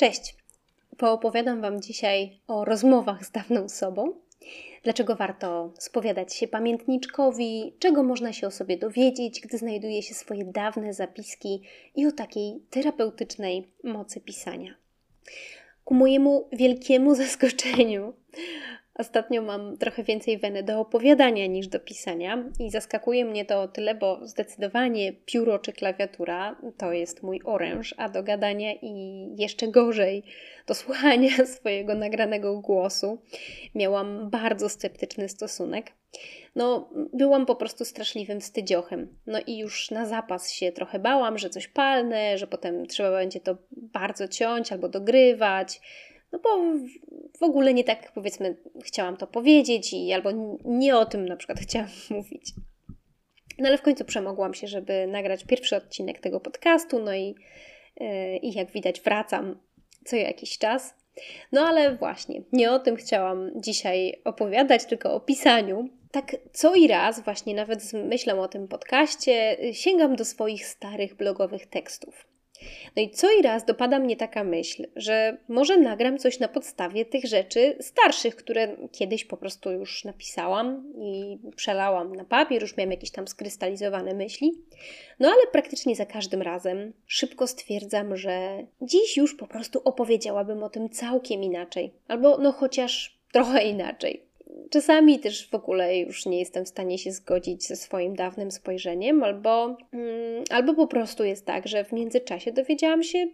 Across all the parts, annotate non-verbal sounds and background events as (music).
Cześć! Poopowiadam Wam dzisiaj o rozmowach z dawną sobą. Dlaczego warto spowiadać się pamiętniczkowi, czego można się o sobie dowiedzieć, gdy znajduje się swoje dawne zapiski i o takiej terapeutycznej mocy pisania. Ku mojemu wielkiemu (laughs) zaskoczeniu Ostatnio mam trochę więcej weny do opowiadania niż do pisania i zaskakuje mnie to tyle, bo zdecydowanie pióro czy klawiatura to jest mój oręż, a do gadania i jeszcze gorzej do słuchania (laughs) swojego nagranego głosu miałam bardzo sceptyczny stosunek. No, byłam po prostu straszliwym wstydziochem. No i już na zapas się trochę bałam, że coś palnę, że potem trzeba będzie to bardzo ciąć albo dogrywać no bo w ogóle nie tak, powiedzmy, chciałam to powiedzieć i albo nie o tym na przykład (laughs) chciałam mówić. No ale w końcu przemogłam się, żeby nagrać pierwszy odcinek tego podcastu, no i, yy, i jak widać wracam co jakiś czas. No ale właśnie, nie o tym chciałam dzisiaj opowiadać, tylko o pisaniu. Tak co i raz, właśnie nawet z myślą o tym podcaście, sięgam do swoich starych blogowych tekstów. No i co i raz dopada mnie taka myśl, że może nagram coś na podstawie tych rzeczy starszych, które kiedyś po prostu już napisałam i przelałam na papier, już miałam jakieś tam skrystalizowane myśli. No ale praktycznie za każdym razem szybko stwierdzam, że dziś już po prostu opowiedziałabym o tym całkiem inaczej, albo no chociaż trochę inaczej. Czasami też w ogóle już nie jestem w stanie się zgodzić ze swoim dawnym spojrzeniem, albo, mm, albo po prostu jest tak, że w międzyczasie dowiedziałam się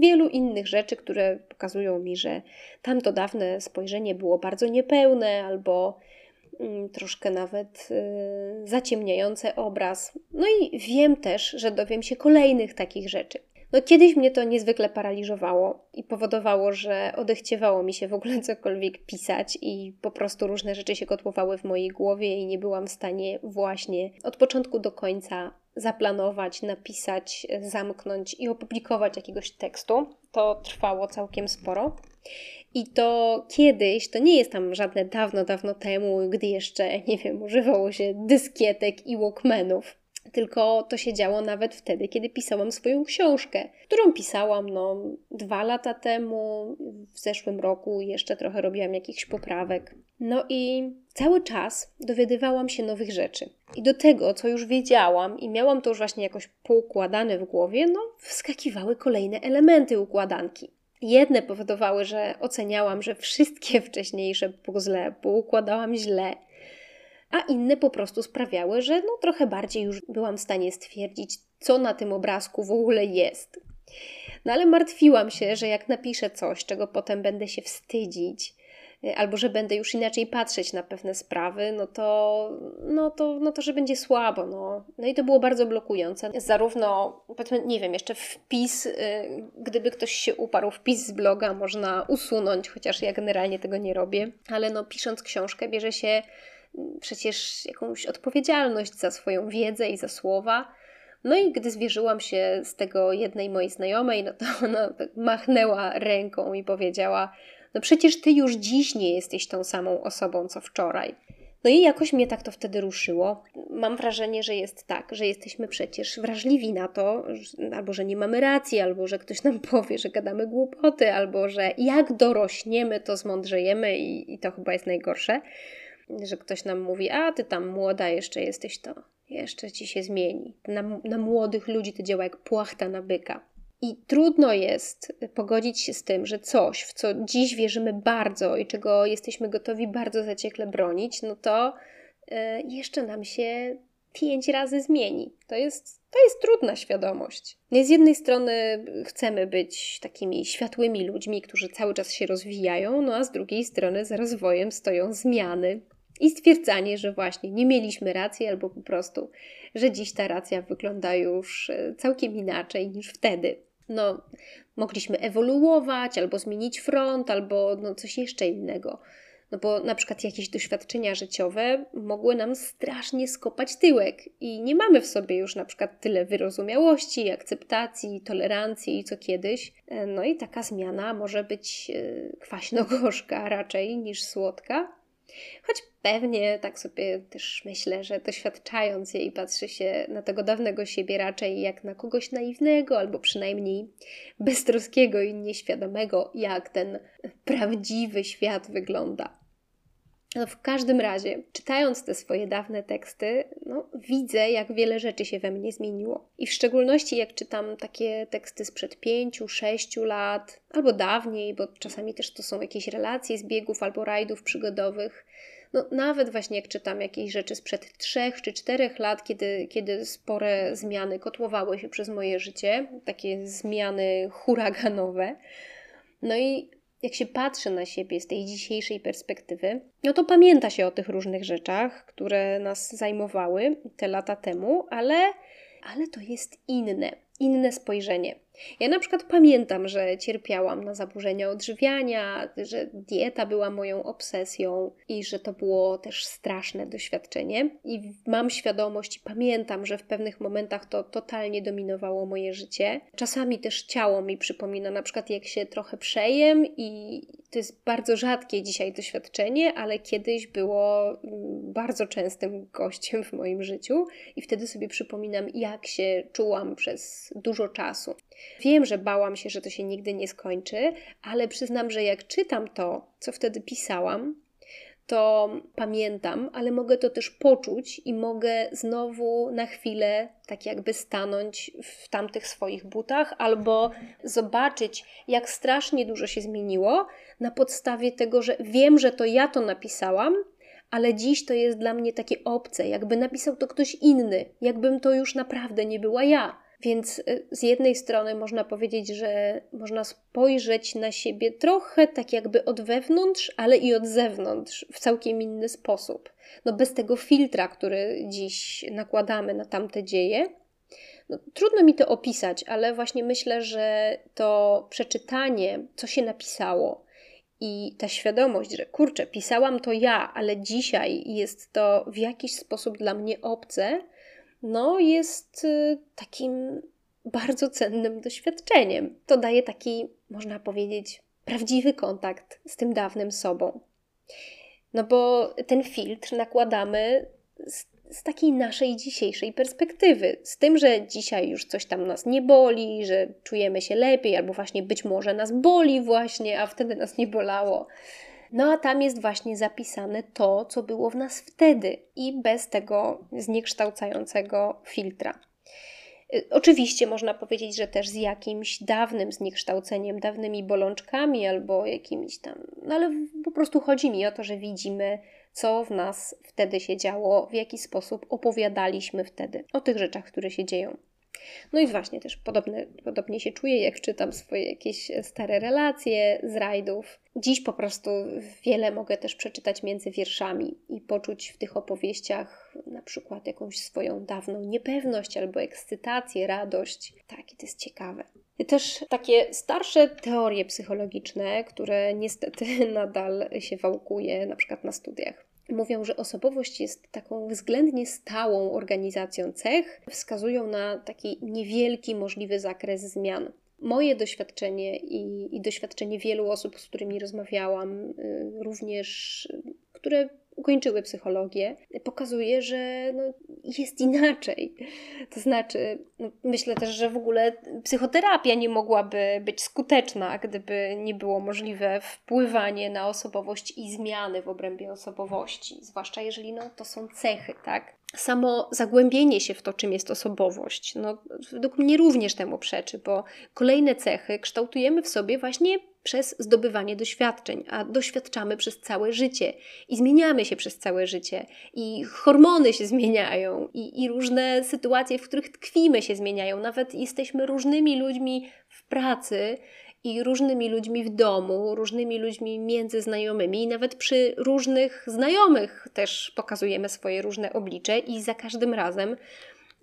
wielu innych rzeczy, które pokazują mi, że tamto dawne spojrzenie było bardzo niepełne, albo mm, troszkę nawet y, zaciemniające obraz. No i wiem też, że dowiem się kolejnych takich rzeczy. No kiedyś mnie to niezwykle paraliżowało i powodowało, że odechciewało mi się w ogóle (laughs) cokolwiek pisać i po prostu różne rzeczy się kotłowały w mojej głowie i nie byłam w stanie właśnie od początku do końca zaplanować, napisać, zamknąć i opublikować jakiegoś tekstu. To trwało całkiem sporo. I to kiedyś, to nie jest tam żadne dawno, dawno temu, gdy jeszcze, (laughs) nie wiem, używało się dyskietek i walkmanów tylko to się działo nawet wtedy, kiedy pisałam swoją książkę, którą pisałam no, dwa lata temu, w zeszłym roku jeszcze trochę robiłam jakichś poprawek. No i cały czas dowiadywałam się nowych rzeczy. I do tego, co już wiedziałam i miałam to już właśnie jakoś poukładane w głowie, no wskakiwały kolejne elementy układanki. Jedne powodowały, że oceniałam, że wszystkie (laughs) wcześniejsze puzzle poukładałam źle, a inne po prostu sprawiały, że no trochę bardziej już byłam w stanie stwierdzić, co na tym obrazku w ogóle jest. No ale martwiłam się, że jak napiszę coś, czego potem będę się wstydzić, y, albo że będę już inaczej patrzeć na pewne sprawy, no to, no to, no to że będzie słabo. No. no i to było bardzo blokujące. Zarówno, powiedzmy, nie wiem, jeszcze wpis, y, gdyby ktoś się uparł, wpis z bloga można usunąć, chociaż ja generalnie tego nie robię, ale no pisząc książkę bierze się przecież jakąś odpowiedzialność za swoją wiedzę i za słowa. No i gdy zwierzyłam się z tego jednej mojej znajomej, no to ona machnęła ręką i powiedziała: No przecież ty już dziś nie jesteś tą samą osobą co wczoraj. No i jakoś mnie tak to wtedy ruszyło. Mam wrażenie, że jest tak, że jesteśmy przecież wrażliwi na to, albo że nie mamy racji, albo że ktoś nam (laughs) powie, że gadamy głupoty, albo że jak dorośniemy, to zmądrzejemy i, i to chyba jest najgorsze że ktoś nam mówi, a ty tam młoda jeszcze jesteś, to jeszcze ci się zmieni. Na, na młodych ludzi to działa jak płachta na byka. I trudno jest pogodzić się z tym, że coś, w co dziś wierzymy bardzo i czego jesteśmy gotowi bardzo zaciekle bronić, no to y, jeszcze nam się pięć razy zmieni. To jest, to jest trudna świadomość. Z jednej strony chcemy być takimi światłymi ludźmi, którzy cały czas się rozwijają, no a z drugiej strony za rozwojem stoją zmiany, i stwierdzanie, że właśnie nie mieliśmy racji, albo po prostu, że dziś ta racja wygląda już e, całkiem inaczej niż wtedy. No, mogliśmy ewoluować, albo zmienić front, albo no, coś jeszcze innego. No bo na przykład jakieś doświadczenia życiowe mogły nam strasznie skopać tyłek i nie mamy w sobie już na przykład tyle wyrozumiałości, akceptacji, tolerancji, co kiedyś. E, no i taka zmiana może być e, kwaśno-gorzka raczej niż słodka. Choć pewnie tak sobie też myślę, że doświadczając jej patrzy się na tego dawnego siebie raczej jak na kogoś naiwnego, albo przynajmniej beztroskiego i nieświadomego, jak ten prawdziwy świat wygląda. No w każdym razie, czytając te swoje dawne teksty, no, widzę, jak wiele rzeczy się we mnie zmieniło. I w szczególności, jak czytam takie teksty sprzed pięciu, sześciu lat, albo dawniej, bo czasami też to są jakieś relacje z biegów albo rajdów przygodowych. No, nawet właśnie jak czytam jakieś rzeczy sprzed trzech czy czterech lat, kiedy, kiedy spore zmiany kotłowały się przez moje życie, takie zmiany huraganowe. No i jak się patrzy na siebie z tej dzisiejszej perspektywy, no to pamięta się o tych różnych rzeczach, które nas zajmowały te lata temu, ale, ale to jest inne, inne spojrzenie. Ja na przykład pamiętam, że cierpiałam na zaburzenia odżywiania, że dieta była moją obsesją i że to było też straszne doświadczenie. I mam świadomość i pamiętam, że w pewnych momentach to totalnie dominowało moje życie. Czasami też ciało mi przypomina, na przykład jak się trochę przejem i to jest bardzo rzadkie dzisiaj doświadczenie, ale kiedyś było mm, bardzo częstym gościem w moim życiu i wtedy sobie przypominam, jak się czułam przez dużo czasu. Wiem, że bałam się, że to się nigdy nie skończy, ale przyznam, że jak czytam to, co wtedy pisałam, to pamiętam, ale mogę to też poczuć i mogę znowu na chwilę tak jakby stanąć w tamtych swoich butach albo zobaczyć, jak strasznie dużo się zmieniło na podstawie tego, że wiem, że to ja to napisałam, ale dziś to jest dla mnie takie obce, jakby napisał to ktoś inny, jakbym to już naprawdę nie była ja. Więc y, z jednej strony można powiedzieć, że można spojrzeć na siebie trochę tak jakby od wewnątrz, ale i od zewnątrz w całkiem inny sposób. No bez tego filtra, który dziś nakładamy na tamte dzieje. No, trudno mi to opisać, ale właśnie myślę, że to przeczytanie, co się napisało, i ta świadomość, że kurczę, pisałam to ja, ale dzisiaj jest to w jakiś sposób dla mnie obce, no jest y, takim bardzo cennym doświadczeniem. To daje taki, można powiedzieć, prawdziwy kontakt z tym dawnym sobą. No bo ten filtr nakładamy z, z, takiej naszej dzisiejszej perspektywy. Z tym, że dzisiaj już coś tam nas nie boli, że czujemy się lepiej, albo właśnie być może nas boli właśnie, a wtedy nas nie bolało. No a tam jest właśnie zapisane to, co było w nas wtedy i bez tego zniekształcającego filtra. Y, oczywiście można powiedzieć, że też z jakimś dawnym zniekształceniem, dawnymi bolączkami albo jakimiś tam, no ale po prostu chodzi mi o to, że widzimy, co w nas wtedy się działo, w jaki sposób opowiadaliśmy wtedy o tych rzeczach, które się dzieją. No i właśnie też podobne, podobnie się czuję, jak czytam swoje jakieś stare relacje z rajdów. Dziś po prostu wiele mogę też przeczytać między wierszami i poczuć w tych opowieściach na przykład jakąś swoją dawną niepewność albo ekscytację, radość. Tak, i to jest ciekawe. Też takie starsze teorie psychologiczne, które niestety (laughs) nadal się wałkuje, na przykład na studiach mówią, że osobowość jest taką względnie stałą organizacją cech, wskazują na taki niewielki możliwy zakres zmian. Moje doświadczenie i, i doświadczenie wielu osób, z którymi rozmawiałam, y, również które ukończyły psychologię, pokazuje, że no, jest inaczej. To znaczy, no, myślę też, że w ogóle psychoterapia nie mogłaby być skuteczna, gdyby nie było możliwe wpływanie na osobowość i zmiany w obrębie osobowości, zwłaszcza jeżeli no, to są cechy, tak? Samo zagłębienie się w to, czym jest osobowość, no, według mnie również temu przeczy, bo kolejne cechy kształtujemy w sobie właśnie przez zdobywanie doświadczeń, a doświadczamy przez całe życie i zmieniamy się przez całe życie, i hormony się zmieniają, i, i różne sytuacje, w których tkwimy, się zmieniają. Nawet jesteśmy różnymi ludźmi w pracy i różnymi ludźmi w domu, różnymi ludźmi między znajomymi, i nawet przy różnych znajomych też pokazujemy swoje różne oblicze, i za każdym razem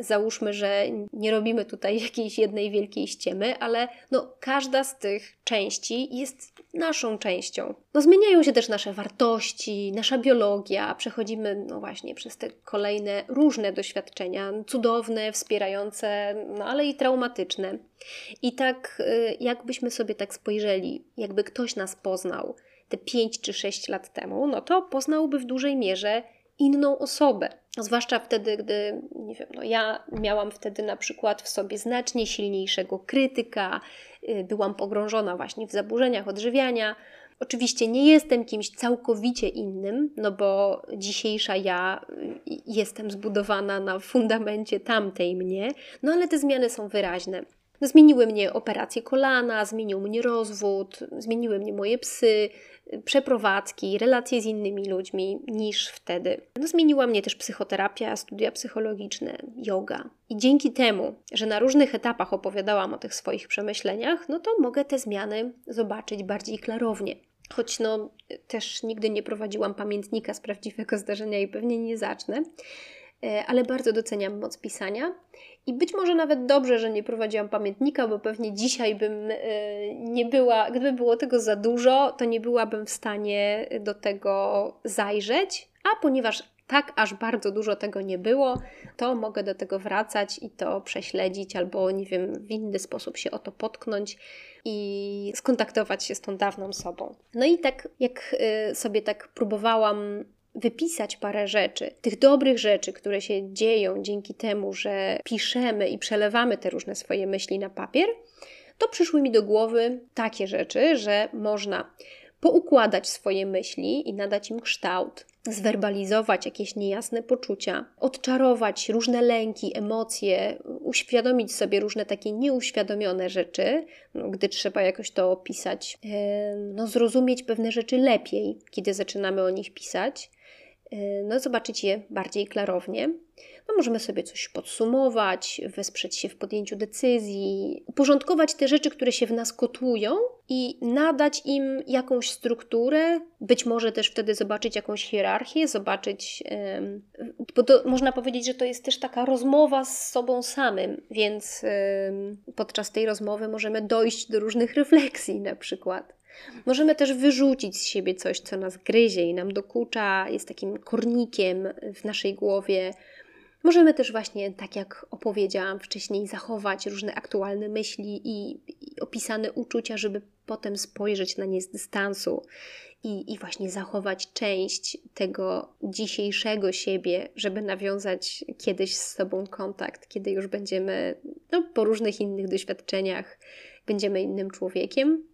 załóżmy, że nie robimy tutaj (laughs) jakiejś jednej wielkiej ściemy, ale no, każda z tych części jest naszą częścią. No, zmieniają się też nasze wartości, nasza biologia, przechodzimy no właśnie przez te kolejne różne doświadczenia, cudowne, wspierające, no ale i traumatyczne. I tak, y, jakbyśmy sobie tak spojrzeli, jakby ktoś nas poznał, te 5 czy 6 lat temu, no to poznałby w dużej mierze inną osobę. Zwłaszcza wtedy, gdy, nie wiem, no ja miałam wtedy na przykład w sobie znacznie silniejszego krytyka, y, byłam pogrążona właśnie w zaburzeniach odżywiania. Oczywiście nie jestem kimś całkowicie innym, no bo dzisiejsza ja y, jestem zbudowana na fundamencie tamtej mnie, no ale te zmiany są wyraźne. Zmieniły mnie operacje kolana, zmienił mnie rozwód, zmieniły mnie moje psy, przeprowadzki, relacje z innymi ludźmi niż wtedy. No, zmieniła mnie też psychoterapia, studia psychologiczne, yoga. I dzięki temu, że na różnych etapach opowiadałam o tych swoich przemyśleniach, no to mogę te zmiany zobaczyć bardziej klarownie. Choć no, też nigdy nie prowadziłam pamiętnika z prawdziwego zdarzenia i pewnie nie zacznę, e, ale bardzo doceniam moc pisania i być może nawet dobrze, że nie prowadziłam pamiętnika, bo pewnie dzisiaj bym e, nie była, gdyby było tego za dużo, to nie byłabym w stanie do tego zajrzeć. A ponieważ tak aż bardzo dużo tego nie było, to mogę do tego wracać i to prześledzić, albo nie wiem, w inny sposób się o to potknąć i skontaktować się z tą dawną sobą. No i tak, jak e, sobie tak próbowałam wypisać parę rzeczy, tych dobrych rzeczy, które się dzieją dzięki temu, że piszemy i przelewamy te różne swoje myśli na papier, to przyszły mi do głowy takie rzeczy, że można poukładać swoje myśli i nadać im kształt, zwerbalizować jakieś niejasne poczucia, odczarować różne lęki, emocje, uświadomić sobie różne takie nieuświadomione rzeczy, no, gdy trzeba jakoś to opisać, no, zrozumieć pewne rzeczy lepiej, kiedy zaczynamy o nich pisać no, zobaczyć je bardziej klarownie. No, możemy sobie coś podsumować, wesprzeć się w podjęciu decyzji, uporządkować te rzeczy, które się w nas kotłują i nadać im jakąś strukturę, być może też wtedy zobaczyć jakąś hierarchię, zobaczyć, bo to, można powiedzieć, że to jest też taka rozmowa z sobą samym, więc podczas tej rozmowy możemy dojść do różnych refleksji na przykład. Możemy też wyrzucić z siebie coś, co nas gryzie i nam dokucza, jest takim kornikiem w naszej głowie. Możemy też właśnie, tak jak opowiedziałam wcześniej, zachować różne aktualne myśli i, i opisane uczucia, żeby potem spojrzeć na nie z dystansu i, i właśnie zachować część tego dzisiejszego siebie, żeby nawiązać kiedyś z sobą kontakt, kiedy już będziemy no, po różnych innych doświadczeniach, będziemy innym człowiekiem.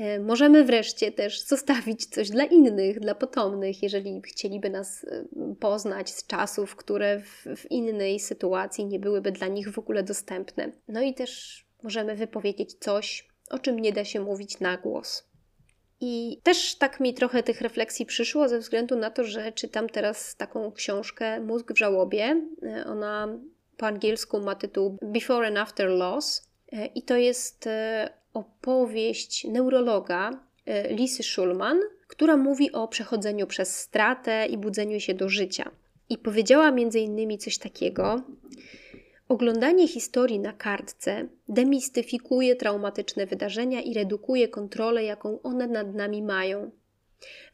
E, możemy wreszcie też zostawić coś dla innych, dla potomnych, jeżeli chcieliby nas e, poznać z czasów, które w, innej sytuacji nie byłyby dla nich w ogóle dostępne. No i też możemy wypowiedzieć coś, o czym nie da się mówić na głos. I też tak mi trochę tych refleksji przyszło ze względu na to, że czytam teraz taką książkę Mózg w żałobie. E, ona po angielsku ma tytuł Before and After Loss. I to jest opowieść neurologa e, Lisy Schulman, która mówi o przechodzeniu przez stratę i budzeniu się do życia. I powiedziała między innymi coś takiego: Oglądanie historii na kartce demistyfikuje traumatyczne wydarzenia i redukuje kontrolę, jaką one nad nami mają.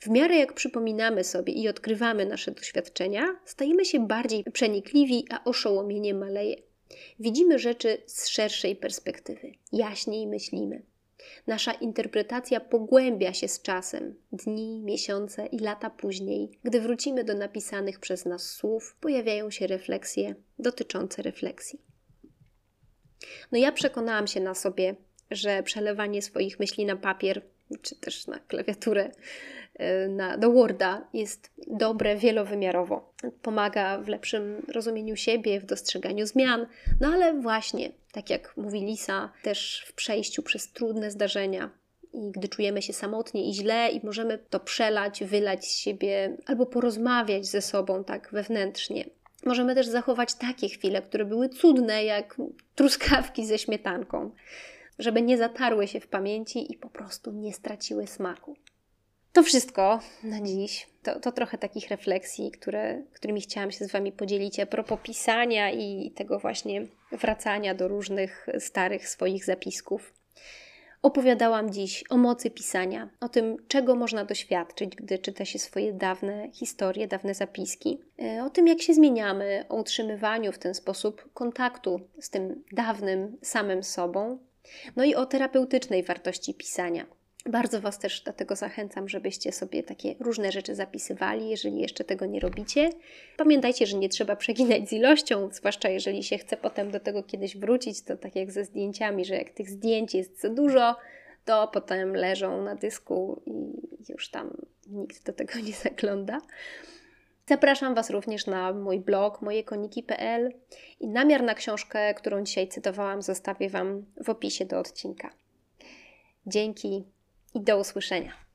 W miarę jak przypominamy sobie i odkrywamy nasze doświadczenia, stajemy się bardziej przenikliwi, a oszołomienie maleje. Widzimy rzeczy z szerszej perspektywy, jaśniej myślimy. Nasza interpretacja pogłębia się z czasem, dni, miesiące i lata później, gdy wrócimy do napisanych przez nas słów, pojawiają się refleksje dotyczące refleksji. No ja przekonałam się na sobie, że przelewanie swoich myśli na papier czy też na klawiaturę Y, na, do Worda jest dobre wielowymiarowo. Pomaga w lepszym rozumieniu siebie, w dostrzeganiu zmian, no ale właśnie, tak jak mówi Lisa, też w przejściu przez trudne zdarzenia. I gdy czujemy się samotnie i źle, i możemy to przelać, wylać z siebie, albo porozmawiać ze sobą tak wewnętrznie. Możemy też zachować takie chwile, które były cudne, jak truskawki ze śmietanką, żeby nie zatarły się w pamięci i po prostu nie straciły smaku. To wszystko na dziś. To, to trochę takich refleksji, które, którymi chciałam się z Wami podzielić a propos pisania i tego właśnie wracania do różnych starych swoich zapisków. Opowiadałam dziś o mocy pisania, o tym, czego można doświadczyć, gdy czyta się swoje dawne historie, dawne zapiski, e, o tym, jak się zmieniamy, o utrzymywaniu w ten sposób kontaktu z tym dawnym samym sobą, no i o terapeutycznej wartości pisania Bardzo Was też do tego zachęcam, żebyście sobie takie różne rzeczy zapisywali, jeżeli jeszcze tego nie robicie. Pamiętajcie, że nie trzeba przeginać z ilością, zwłaszcza jeżeli się chce potem do tego kiedyś wrócić, to tak jak ze zdjęciami, że jak tych zdjęć jest za dużo, to potem leżą na dysku i już tam nikt do tego nie zagląda. Zapraszam Was również na mój blog mojekoniki.pl i namiar na książkę, którą dzisiaj cytowałam, zostawię Wam w opisie do odcinka. Dzięki i do usłyszenia.